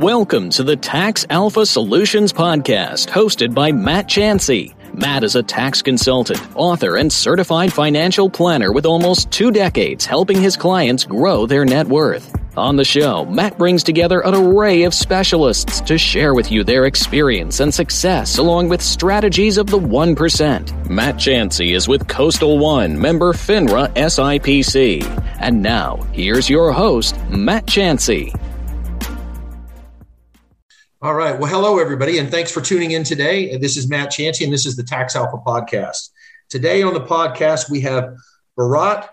Welcome to the Tax Alpha Solutions Podcast, hosted by Matt Chancey. Matt is a tax consultant, author, and certified financial planner with almost two decades helping his clients grow their net worth. On the show, Matt brings together an array of specialists to share with you their experience and success along with strategies of the 1%. Matt Chancey is with Coastal One, member FINRA SIPC. And now, here's your host, Matt Chancey. All right. Well, hello, everybody, and thanks for tuning in today. This is Matt Chancey, and this is the Tax Alpha Podcast. Today on the podcast, we have Bharat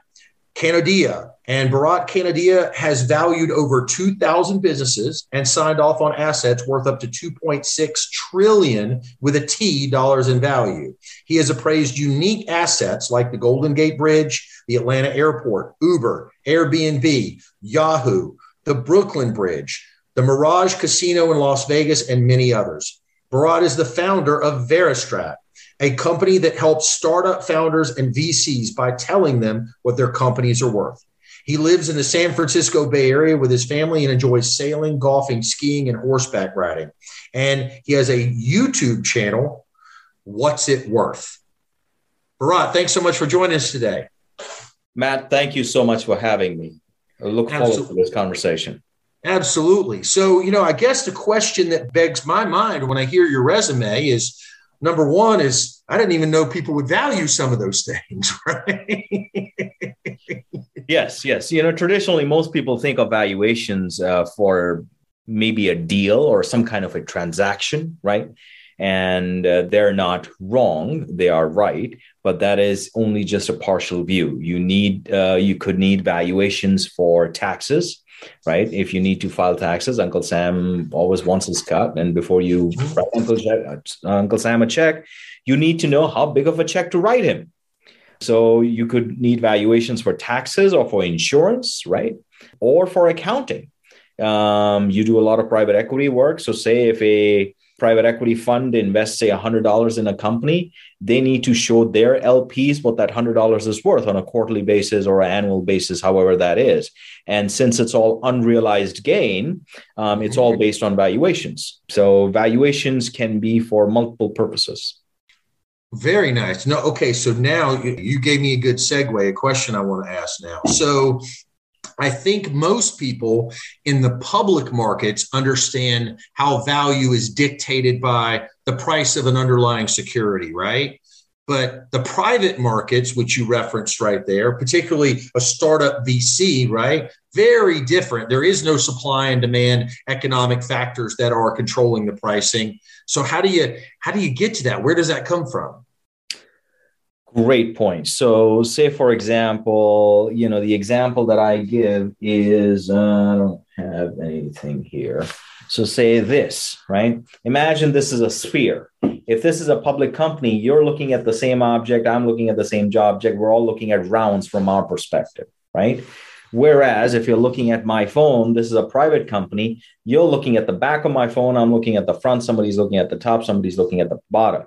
Kanodia. And Bharat Kanodia has valued over 2,000 businesses and signed off on assets worth up to 2.6 trillion with a T dollars in value. He has appraised unique assets like the Golden Gate Bridge, the Atlanta Airport, Uber, Airbnb, Yahoo, the Brooklyn Bridge, the Mirage Casino in Las Vegas, and many others. Bharat is the founder of Veristrat, a company that helps startup founders and VCs by telling them what their companies are worth. He lives in the San Francisco Bay Area with his family and enjoys sailing, golfing, skiing, and horseback riding. And he has a YouTube channel, What's It Worth? Bharat, thanks so much for joining us today. Matt, thank you so much for having me. I look Absolutely. forward to this conversation. Absolutely. So, you know, I guess the question that begs my mind when I hear your resume is number one is I didn't even know people would value some of those things, right? yes, yes. You know, traditionally, most people think of valuations uh, for maybe a deal or some kind of a transaction, right? And uh, they're not wrong; they are right. But that is only just a partial view. You need, uh, you could need valuations for taxes right? If you need to file taxes, Uncle Sam always wants his cut. And before you write Uncle, Uncle Sam a check, you need to know how big of a check to write him. So you could need valuations for taxes or for insurance, right? Or for accounting. Um, you do a lot of private equity work. So, say if a private equity fund invests, say, $100 in a company, they need to show their LPs what that $100 is worth on a quarterly basis or an annual basis, however that is. And since it's all unrealized gain, um, it's all based on valuations. So valuations can be for multiple purposes. Very nice. No, okay. So now you gave me a good segue, a question I want to ask now. So I think most people in the public markets understand how value is dictated by the price of an underlying security, right? But the private markets, which you referenced right there, particularly a startup VC, right? Very different. There is no supply and demand economic factors that are controlling the pricing. So how do you how do you get to that? Where does that come from? Great point. So, say for example, you know, the example that I give is uh, I don't have anything here. So, say this, right? Imagine this is a sphere. If this is a public company, you're looking at the same object, I'm looking at the same object. We're all looking at rounds from our perspective, right? Whereas if you're looking at my phone, this is a private company, you're looking at the back of my phone, I'm looking at the front, somebody's looking at the top, somebody's looking at the bottom.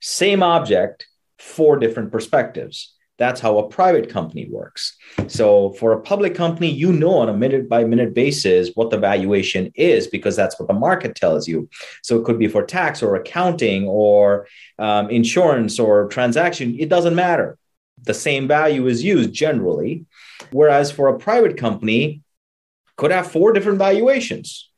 Same object, four different perspectives. That's how a private company works. So, for a public company, you know on a minute by minute basis what the valuation is because that's what the market tells you. So, it could be for tax or accounting or um, insurance or transaction, it doesn't matter. The same value is used generally. Whereas for a private company, could have four different valuations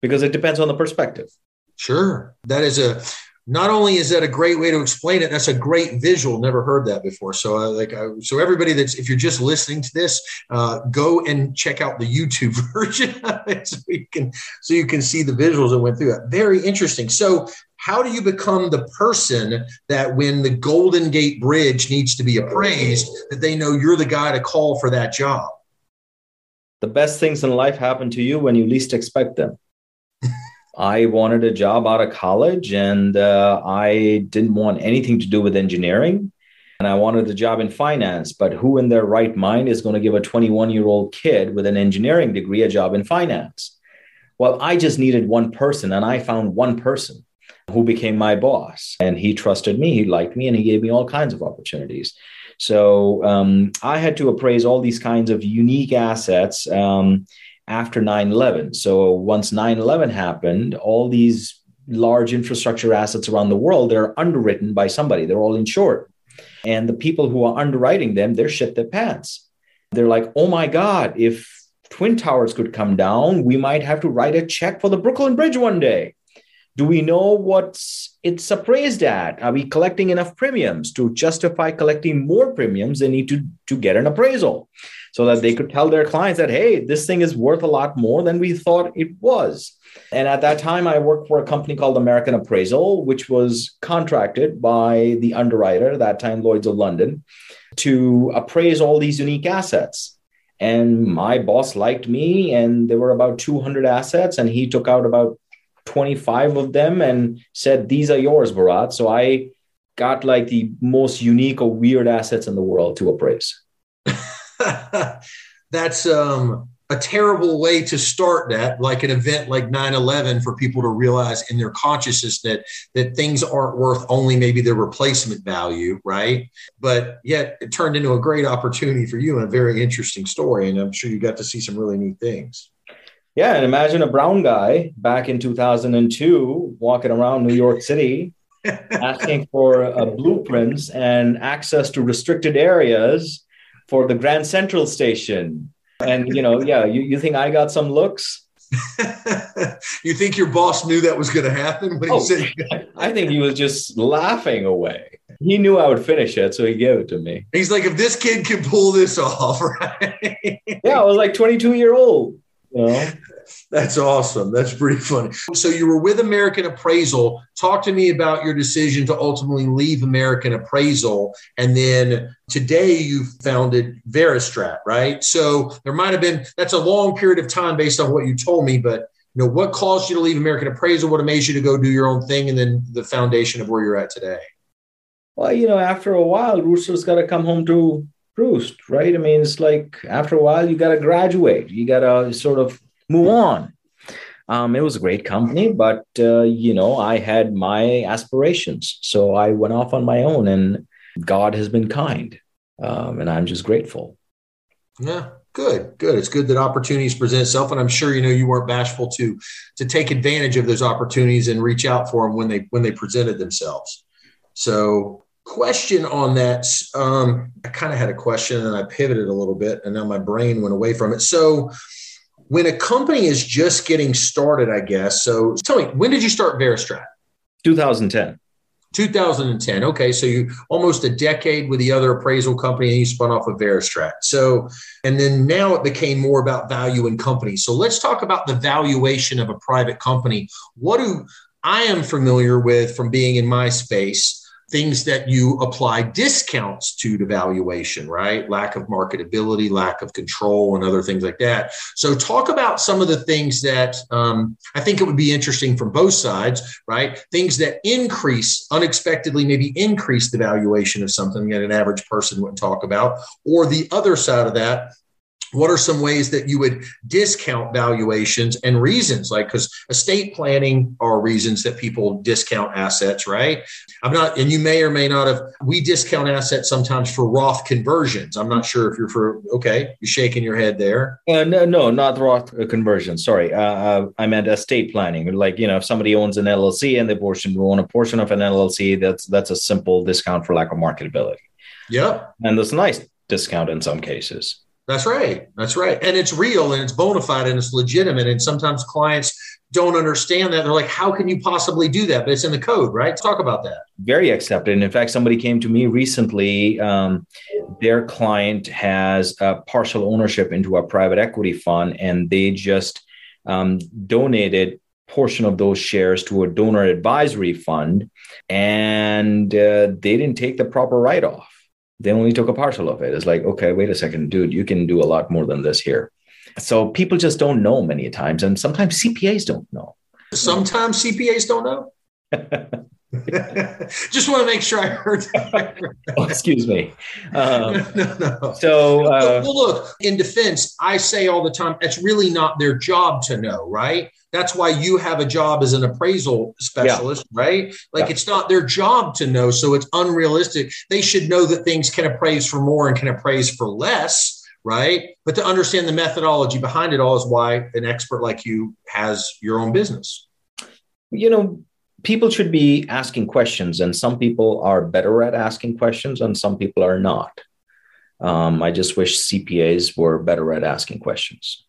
because it depends on the perspective. Sure. That is a not only is that a great way to explain it, that's a great visual. Never heard that before. So, uh, like, uh, so everybody that's if you're just listening to this, uh, go and check out the YouTube version so you can so you can see the visuals that went through it. Very interesting. So, how do you become the person that when the Golden Gate Bridge needs to be appraised, that they know you're the guy to call for that job? the best things in life happen to you when you least expect them. I wanted a job out of college and uh, I didn't want anything to do with engineering. And I wanted a job in finance. But who in their right mind is going to give a 21 year old kid with an engineering degree a job in finance? Well, I just needed one person and I found one person who became my boss. And he trusted me, he liked me, and he gave me all kinds of opportunities. So um, I had to appraise all these kinds of unique assets um, after 9 11. So once 9 11 happened, all these large infrastructure assets around the world, they're underwritten by somebody, they're all insured. And the people who are underwriting them, they're shit their pants. They're like, oh my God, if Twin Towers could come down, we might have to write a check for the Brooklyn Bridge one day. Do we know what it's appraised at? Are we collecting enough premiums to justify collecting more premiums? They need to, to get an appraisal so that they could tell their clients that, hey, this thing is worth a lot more than we thought it was. And at that time, I worked for a company called American Appraisal, which was contracted by the underwriter, that time Lloyds of London, to appraise all these unique assets. And my boss liked me, and there were about 200 assets, and he took out about 25 of them and said, These are yours, Bharat. So I got like the most unique or weird assets in the world to appraise. That's um, a terrible way to start that, like an event like 9-11 for people to realize in their consciousness that that things aren't worth only maybe their replacement value, right? But yet it turned into a great opportunity for you and a very interesting story. And I'm sure you got to see some really neat things. Yeah, and imagine a brown guy back in 2002 walking around New York City asking for uh, blueprints and access to restricted areas for the Grand Central Station. And, you know, yeah, you, you think I got some looks? you think your boss knew that was going to happen when he oh, said I think he was just laughing away. He knew I would finish it, so he gave it to me. He's like, if this kid can pull this off, right? yeah, I was like 22 year old. You know? That's awesome. That's pretty funny. So you were with American Appraisal. Talk to me about your decision to ultimately leave American Appraisal. And then today you founded Veristrat, right? So there might have been, that's a long period of time based on what you told me, but you know, what caused you to leave American Appraisal? What made you to go do your own thing? And then the foundation of where you're at today? Well, you know, after a while, Rooster's got to come home to roost, right? I mean, it's like after a while, you got to graduate. You got to sort of move on. Um, it was a great company, but uh, you know, I had my aspirations, so I went off on my own, and God has been kind, um, and I'm just grateful. Yeah, good, good. It's good that opportunities present itself, and I'm sure you know you weren't bashful to to take advantage of those opportunities and reach out for them when they when they presented themselves. So, question on that. Um, I kind of had a question, and I pivoted a little bit, and now my brain went away from it. So when a company is just getting started, I guess. So tell me, when did you start Veristrat? 2010. 2010. Okay, so you almost a decade with the other appraisal company, and you spun off of Veristrat. So, and then now it became more about value in companies. So let's talk about the valuation of a private company. What do I am familiar with from being in my space? Things that you apply discounts to the valuation, right? Lack of marketability, lack of control, and other things like that. So, talk about some of the things that um, I think it would be interesting from both sides, right? Things that increase unexpectedly, maybe increase the valuation of something that an average person wouldn't talk about, or the other side of that, what are some ways that you would discount valuations and reasons? Like because estate planning are reasons that people discount assets right? I'm not and you may or may not have we discount assets sometimes for roth conversions. I'm not sure if you're for okay you're shaking your head there. Uh, no no not roth conversion sorry. Uh, uh, i meant estate planning. Like you know if somebody owns an llc and they portion own a portion of an llc that's that's a simple discount for lack of marketability. Yep. And that's a nice discount in some cases that's right. That's right. And it's real and it's bona fide and it's legitimate. And sometimes clients don't understand that. They're like, how can you possibly do that? But it's in the code, right? Talk about that. Very accepted. And in fact, somebody came to me recently. Um, their client has a partial ownership into a private equity fund, and they just um, donated portion of those shares to a donor advisory fund and uh, they didn't take the proper write-off they only took a partial of it. It's like, okay, wait a second, dude, you can do a lot more than this here. So people just don't know many times, and sometimes CPAs don't know. Sometimes CPAs don't know. Just want to make sure I heard that. oh, excuse me. Um, no, no, no. So, uh, well, look, in defense, I say all the time, it's really not their job to know, right? That's why you have a job as an appraisal specialist, yeah. right? Like yeah. it's not their job to know. So it's unrealistic. They should know that things can appraise for more and can appraise for less, right? But to understand the methodology behind it all is why an expert like you has your own business. You know, people should be asking questions, and some people are better at asking questions, and some people are not. Um, I just wish CPAs were better at asking questions.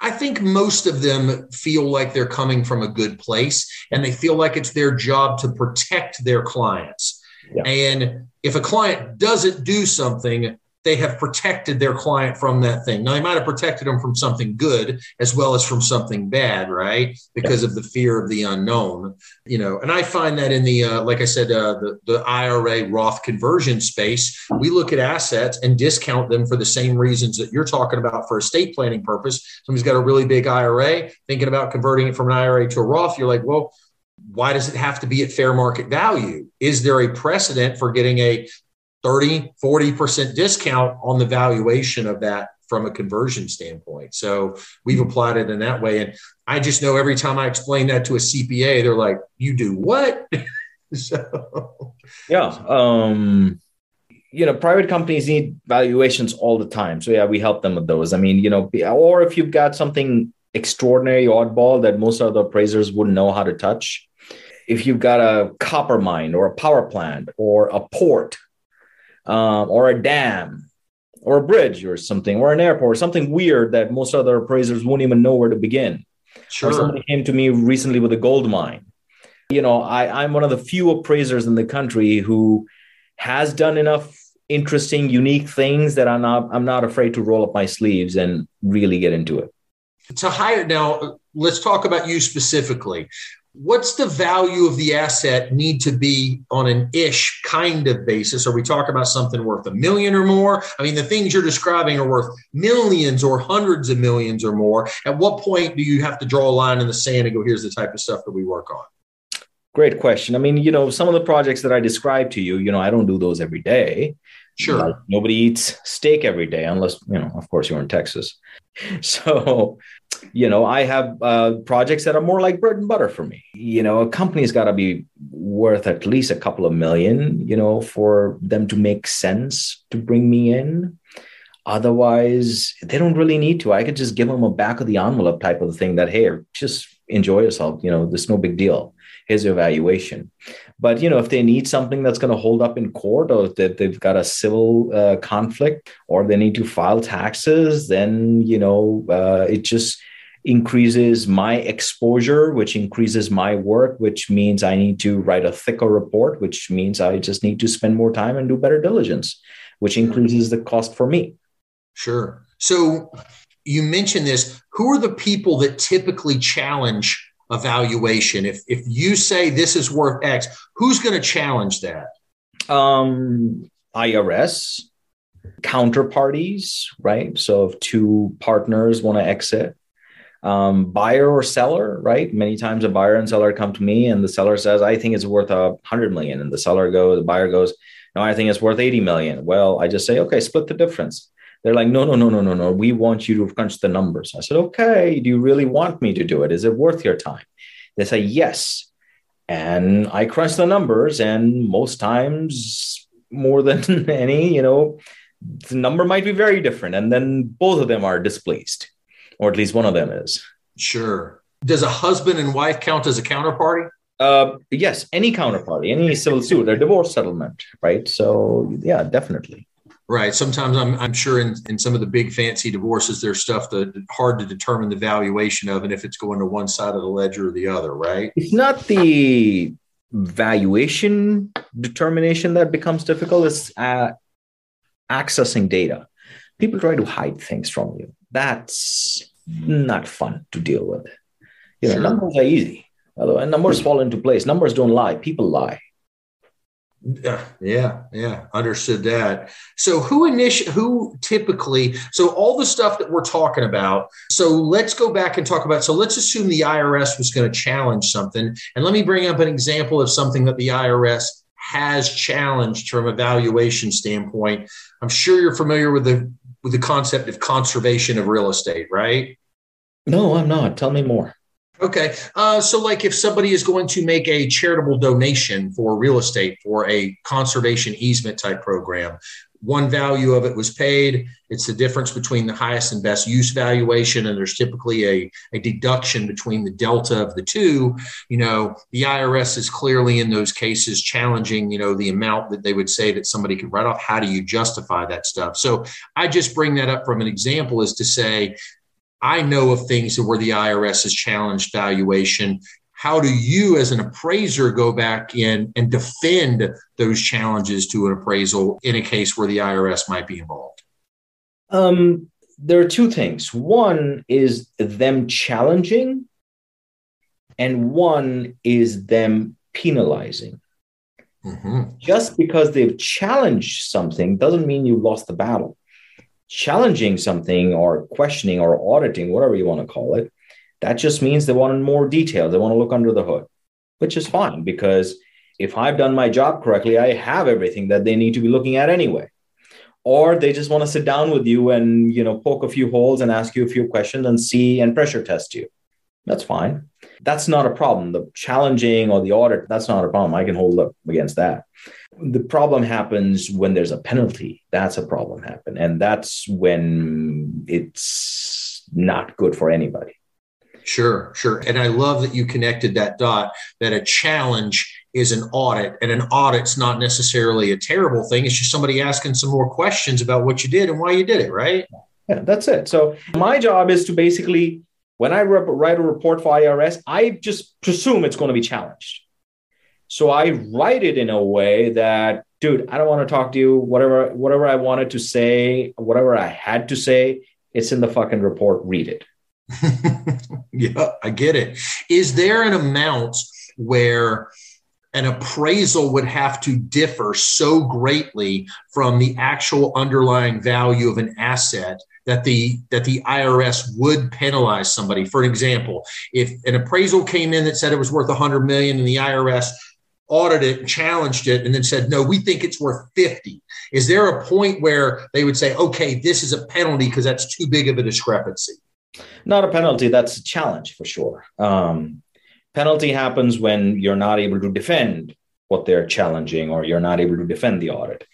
I think most of them feel like they're coming from a good place and they feel like it's their job to protect their clients. Yeah. And if a client doesn't do something, they have protected their client from that thing. Now, they might have protected them from something good as well as from something bad, right? Because of the fear of the unknown, you know. And I find that in the, uh, like I said, uh, the, the IRA Roth conversion space, we look at assets and discount them for the same reasons that you're talking about for estate planning purpose. Somebody's got a really big IRA, thinking about converting it from an IRA to a Roth. You're like, well, why does it have to be at fair market value? Is there a precedent for getting a 30, 40% discount on the valuation of that from a conversion standpoint. So we've applied it in that way. And I just know every time I explain that to a CPA, they're like, you do what? so yeah. Um you know, private companies need valuations all the time. So yeah, we help them with those. I mean, you know, or if you've got something extraordinary oddball that most other appraisers wouldn't know how to touch. If you've got a copper mine or a power plant or a port um, or a dam or a bridge or something or an airport or something weird that most other appraisers won't even know where to begin. Sure. Or somebody came to me recently with a gold mine. You know, I, I'm one of the few appraisers in the country who has done enough interesting, unique things that I'm not I'm not afraid to roll up my sleeves and really get into it. To hire now, let's talk about you specifically what's the value of the asset need to be on an ish kind of basis? Are we talking about something worth a million or more? I mean, the things you're describing are worth millions or hundreds of millions or more. At what point do you have to draw a line in the sand and go, here's the type of stuff that we work on? Great question. I mean, you know, some of the projects that I described to you, you know, I don't do those every day. Sure. Like nobody eats steak every day, unless, you know, of course, you're in Texas. So, you know, I have uh, projects that are more like bread and butter for me. You know, a company's got to be worth at least a couple of million, you know, for them to make sense to bring me in. Otherwise, they don't really need to. I could just give them a back of the envelope type of thing that, hey, just enjoy yourself. You know, there's no big deal. Here's your valuation. But you know, if they need something that's going to hold up in court, or that they've got a civil uh, conflict, or they need to file taxes, then you know, uh, it just increases my exposure, which increases my work, which means I need to write a thicker report, which means I just need to spend more time and do better diligence, which increases the cost for me. Sure. So you mentioned this. Who are the people that typically challenge evaluation? If if you say this is worth X, who's going to challenge that? Um, IRS, counterparties, right? So if two partners want to exit, um, buyer or seller, right? Many times a buyer and seller come to me, and the seller says, "I think it's worth a hundred million," and the seller goes, the buyer goes, "No, I think it's worth eighty million. Well, I just say, "Okay, split the difference." They're like, no, no, no, no, no, no. We want you to crunch the numbers. I said, okay, do you really want me to do it? Is it worth your time? They say, yes. And I crunch the numbers, and most times, more than any, you know, the number might be very different. And then both of them are displeased, or at least one of them is. Sure. Does a husband and wife count as a counterparty? Uh, yes, any counterparty, any civil suit, or divorce settlement, right? So, yeah, definitely. Right. Sometimes I'm, I'm sure in, in some of the big fancy divorces, there's stuff that hard to determine the valuation of and if it's going to one side of the ledger or the other, right? It's not the valuation determination that becomes difficult, it's uh, accessing data. People try to hide things from you. That's not fun to deal with. You know, sure. numbers are easy. And numbers fall into place. Numbers don't lie. People lie. Yeah, yeah, yeah. Understood that. So who initi- who typically so all the stuff that we're talking about. So let's go back and talk about so let's assume the IRS was going to challenge something and let me bring up an example of something that the IRS has challenged from a valuation standpoint. I'm sure you're familiar with the with the concept of conservation of real estate, right? No, I'm not. Tell me more. Okay. Uh, so, like if somebody is going to make a charitable donation for real estate for a conservation easement type program, one value of it was paid. It's the difference between the highest and best use valuation, and there's typically a, a deduction between the delta of the two. You know, the IRS is clearly in those cases challenging, you know, the amount that they would say that somebody could write off. How do you justify that stuff? So I just bring that up from an example is to say I know of things where the IRS has challenged valuation. How do you, as an appraiser, go back in and defend those challenges to an appraisal in a case where the IRS might be involved? Um, there are two things. One is them challenging, and one is them penalizing. Mm-hmm. Just because they've challenged something doesn't mean you lost the battle challenging something or questioning or auditing, whatever you want to call it, that just means they want more detail. They want to look under the hood, which is fine because if I've done my job correctly, I have everything that they need to be looking at anyway. Or they just want to sit down with you and you know poke a few holes and ask you a few questions and see and pressure test you. That's fine. That's not a problem. The challenging or the audit, that's not a problem. I can hold up against that the problem happens when there's a penalty that's a problem happen and that's when it's not good for anybody sure sure and i love that you connected that dot that a challenge is an audit and an audit's not necessarily a terrible thing it's just somebody asking some more questions about what you did and why you did it right yeah that's it so my job is to basically when i write a report for irs i just presume it's going to be challenged so I write it in a way that, dude, I don't want to talk to you. Whatever, whatever I wanted to say, whatever I had to say, it's in the fucking report. Read it. yeah, I get it. Is there an amount where an appraisal would have to differ so greatly from the actual underlying value of an asset that the that the IRS would penalize somebody. For an example, if an appraisal came in that said it was worth 100 million and the IRS audited and challenged it and then said, no, we think it's worth 50. Is there a point where they would say, okay, this is a penalty because that's too big of a discrepancy? Not a penalty, that's a challenge for sure. Um, penalty happens when you're not able to defend what they're challenging or you're not able to defend the audit.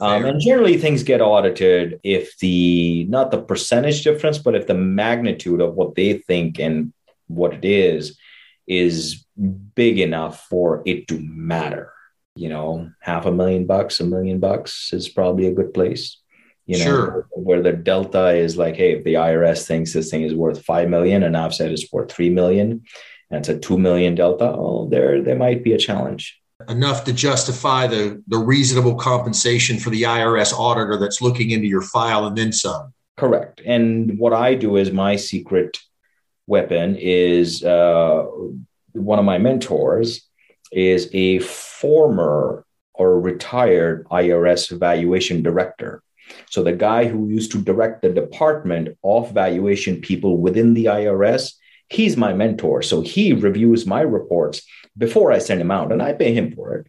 Um, and generally, things get audited if the not the percentage difference, but if the magnitude of what they think and what it is is big enough for it to matter. You know, half a million bucks, a million bucks is probably a good place. You know, sure. where the delta is like, hey, if the IRS thinks this thing is worth five million and I've said it's worth three million, and it's a two million delta, oh, there there might be a challenge. Enough to justify the the reasonable compensation for the IRS auditor that's looking into your file and then some. Correct. And what I do is my secret weapon is uh, one of my mentors is a former or retired IRS valuation director. So the guy who used to direct the department of valuation people within the IRS, he's my mentor. So he reviews my reports before I send him out and I pay him for it.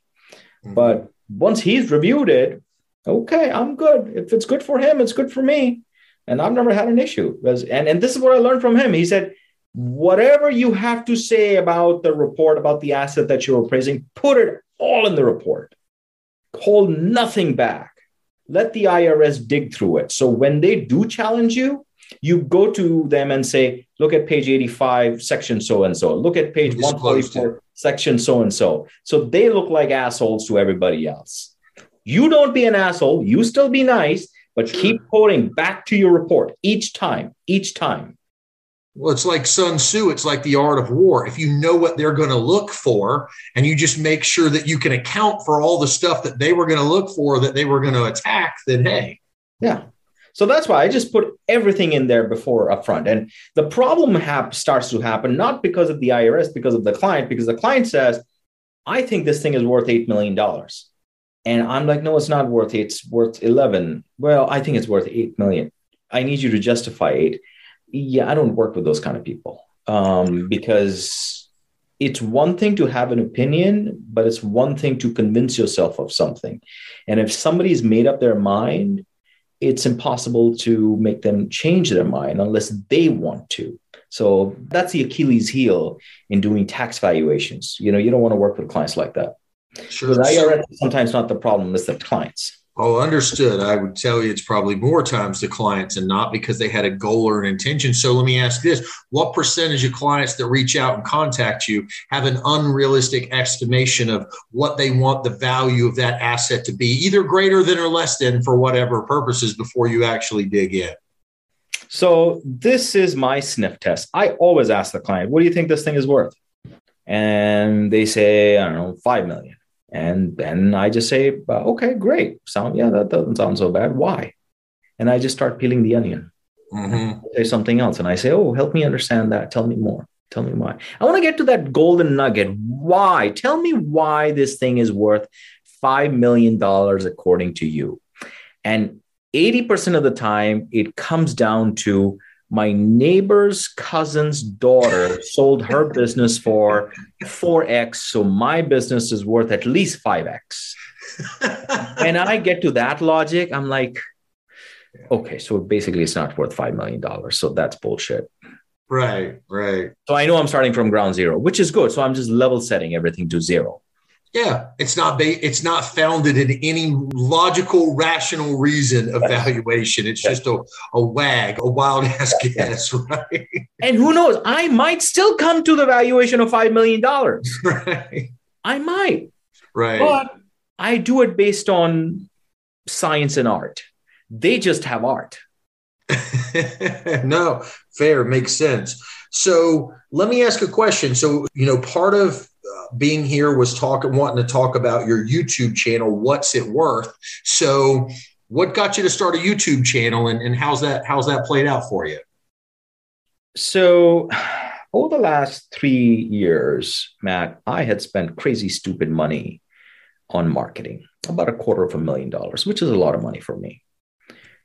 Mm-hmm. But once he's reviewed it, okay, I'm good. If it's good for him, it's good for me. And I've never had an issue. And, and this is what I learned from him. He said, whatever you have to say about the report, about the asset that you're appraising, put it all in the report. Hold nothing back. Let the IRS dig through it. So when they do challenge you, you go to them and say, look at page 85, section so and so. Look at page 144, section so and so. So they look like assholes to everybody else. You don't be an asshole. You still be nice, but keep quoting back to your report each time, each time. Well, it's like Sun Tzu. It's like the art of war. If you know what they're going to look for and you just make sure that you can account for all the stuff that they were going to look for, that they were going to attack, then hey. Yeah. So that's why I just put everything in there before upfront. And the problem hap- starts to happen not because of the IRS, because of the client, because the client says, I think this thing is worth $8 million. And I'm like, no, it's not worth it. It's worth 11. Well, I think it's worth 8 million. I need you to justify eight. Yeah, I don't work with those kind of people um, because it's one thing to have an opinion, but it's one thing to convince yourself of something. And if somebody's made up their mind, it's impossible to make them change their mind unless they want to. So that's the Achilles heel in doing tax valuations. You know, you don't want to work with clients like that. Sure. Because IRS is sometimes not the problem, it's the clients. Oh, understood. I would tell you it's probably more times the clients and not because they had a goal or an intention. So let me ask this what percentage of clients that reach out and contact you have an unrealistic estimation of what they want the value of that asset to be, either greater than or less than for whatever purposes before you actually dig in? So this is my sniff test. I always ask the client, what do you think this thing is worth? And they say, I don't know, 5 million. And then I just say, okay, great. Sound, yeah, that doesn't sound so bad. Why? And I just start peeling the onion. Mm-hmm. Say something else. And I say, oh, help me understand that. Tell me more. Tell me why. I want to get to that golden nugget. Why? Tell me why this thing is worth $5 million according to you. And 80% of the time, it comes down to my neighbor's cousin's daughter sold her business for 4x so my business is worth at least 5x and i get to that logic i'm like okay so basically it's not worth 5 million dollars so that's bullshit. Right right. So i know i'm starting from ground zero which is good so i'm just level setting everything to zero yeah, it's not ba- it's not founded in any logical, rational reason of valuation. It's just a, a wag, a wild ass guess, right? And who knows? I might still come to the valuation of five million dollars. Right. I might. Right. But I do it based on science and art. They just have art. no, fair, makes sense. So let me ask a question. So, you know, part of being here was talking, wanting to talk about your YouTube channel. What's it worth? So, what got you to start a YouTube channel, and, and how's that how's that played out for you? So, over the last three years, Matt, I had spent crazy, stupid money on marketing, about a quarter of a million dollars, which is a lot of money for me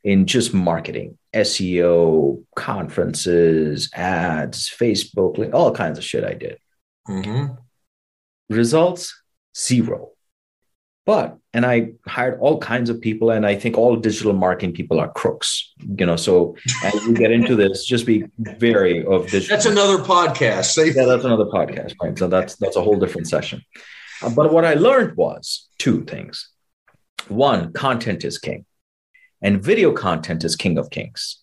in just marketing, SEO, conferences, ads, Facebook, all kinds of shit I did. Mm-hmm. Results zero. But, and I hired all kinds of people, and I think all digital marketing people are crooks, you know. So as we get into this, just be very of digital. That's another podcast. Safe. Yeah, that's another podcast, right? So that's that's a whole different session. Uh, but what I learned was two things. One, content is king, and video content is king of kings.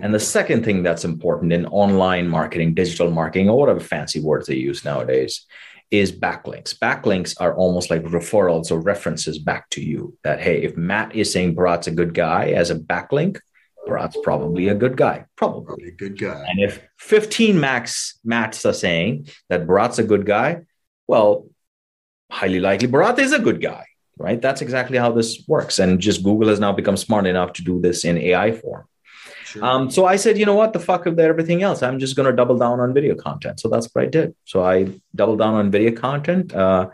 And the second thing that's important in online marketing, digital marketing, or whatever fancy words they use nowadays, is backlinks. Backlinks are almost like referrals or references back to you that, hey, if Matt is saying Bharat's a good guy as a backlink, Bharat's probably a good guy. Probably. probably a good guy. And if 15 max Matts are saying that Bharat's a good guy, well, highly likely Bharat is a good guy, right? That's exactly how this works. And just Google has now become smart enough to do this in AI form. Sure. Um, so I said, you know what, the fuck of everything else. I'm just going to double down on video content. So that's what I did. So I doubled down on video content. Uh,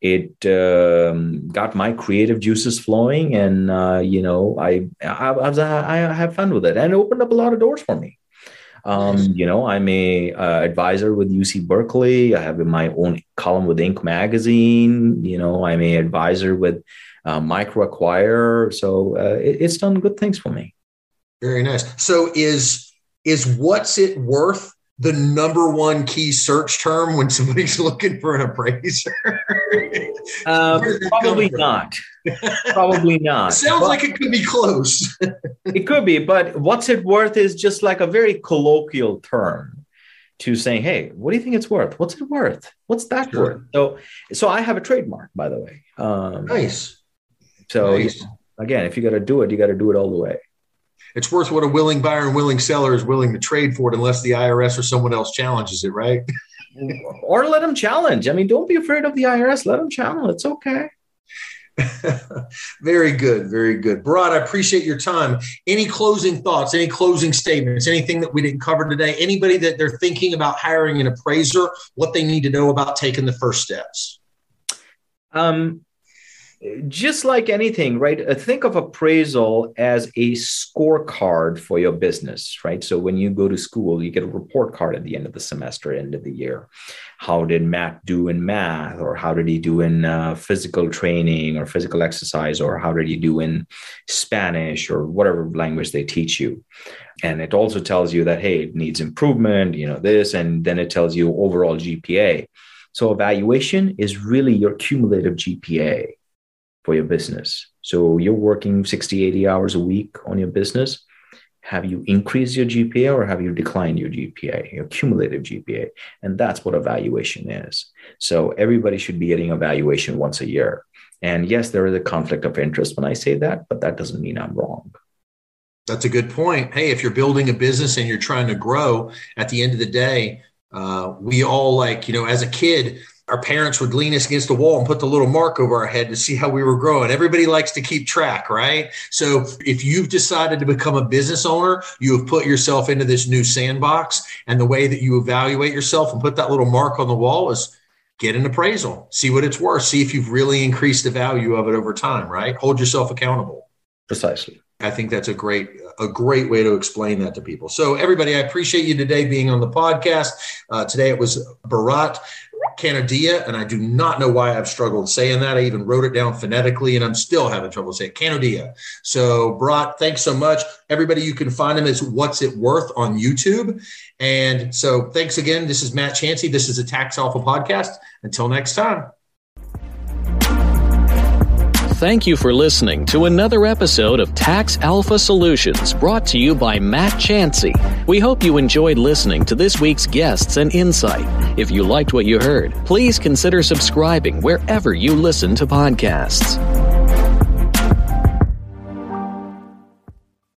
it um, got my creative juices flowing, and uh, you know, I, I, I, was, I have fun with it, and it opened up a lot of doors for me. Um, nice. You know, I'm a uh, advisor with UC Berkeley. I have my own column with Inc. magazine. You know, I'm a advisor with uh, Microacquire. So uh, it, it's done good things for me. Very nice. So is is what's it worth the number one key search term when somebody's looking for an appraiser? uh, probably not. probably not. Sounds but like it could be close. it could be, but what's it worth is just like a very colloquial term to saying, "Hey, what do you think it's worth? What's it worth? What's that sure. worth?" So, so I have a trademark, by the way. Um, nice. So nice. again, if you got to do it, you got to do it all the way it's worth what a willing buyer and willing seller is willing to trade for it unless the IRS or someone else challenges it, right? or let them challenge. I mean, don't be afraid of the IRS. Let them challenge. It's okay. very good. Very good. Bharat, I appreciate your time. Any closing thoughts, any closing statements, anything that we didn't cover today? Anybody that they're thinking about hiring an appraiser, what they need to know about taking the first steps? Um, just like anything, right? Uh, think of appraisal as a scorecard for your business, right? So when you go to school, you get a report card at the end of the semester, end of the year. How did Matt do in math, or how did he do in uh, physical training or physical exercise, or how did he do in Spanish or whatever language they teach you? And it also tells you that, hey, it needs improvement, you know, this, and then it tells you overall GPA. So evaluation is really your cumulative GPA for your business. So you're working 60, 80 hours a week on your business. Have you increased your GPA or have you declined your GPA, your cumulative GPA? And that's what evaluation is. So everybody should be getting evaluation once a year. And yes, there is a conflict of interest when I say that, but that doesn't mean I'm wrong. That's a good point. Hey, if you're building a business and you're trying to grow, at the end of the day, uh, we all like, you know, as a kid, our parents would lean us against the wall and put the little mark over our head to see how we were growing. Everybody likes to keep track, right? So if you've decided to become a business owner, you have put yourself into this new sandbox. And the way that you evaluate yourself and put that little mark on the wall is get an appraisal, see what it's worth, see if you've really increased the value of it over time, right? Hold yourself accountable. Precisely. I think that's a great a great way to explain that to people. So everybody, I appreciate you today being on the podcast. Uh, today it was Bharat Kanodia, and I do not know why I've struggled saying that. I even wrote it down phonetically, and I'm still having trouble saying Canadia. So, Bharat, thanks so much. Everybody, you can find him as What's It Worth on YouTube. And so, thanks again. This is Matt Chancey. This is a Tax Alpha podcast. Until next time. Thank you for listening to another episode of Tax Alpha Solutions brought to you by Matt Chancey. We hope you enjoyed listening to this week's guests and insight. If you liked what you heard, please consider subscribing wherever you listen to podcasts.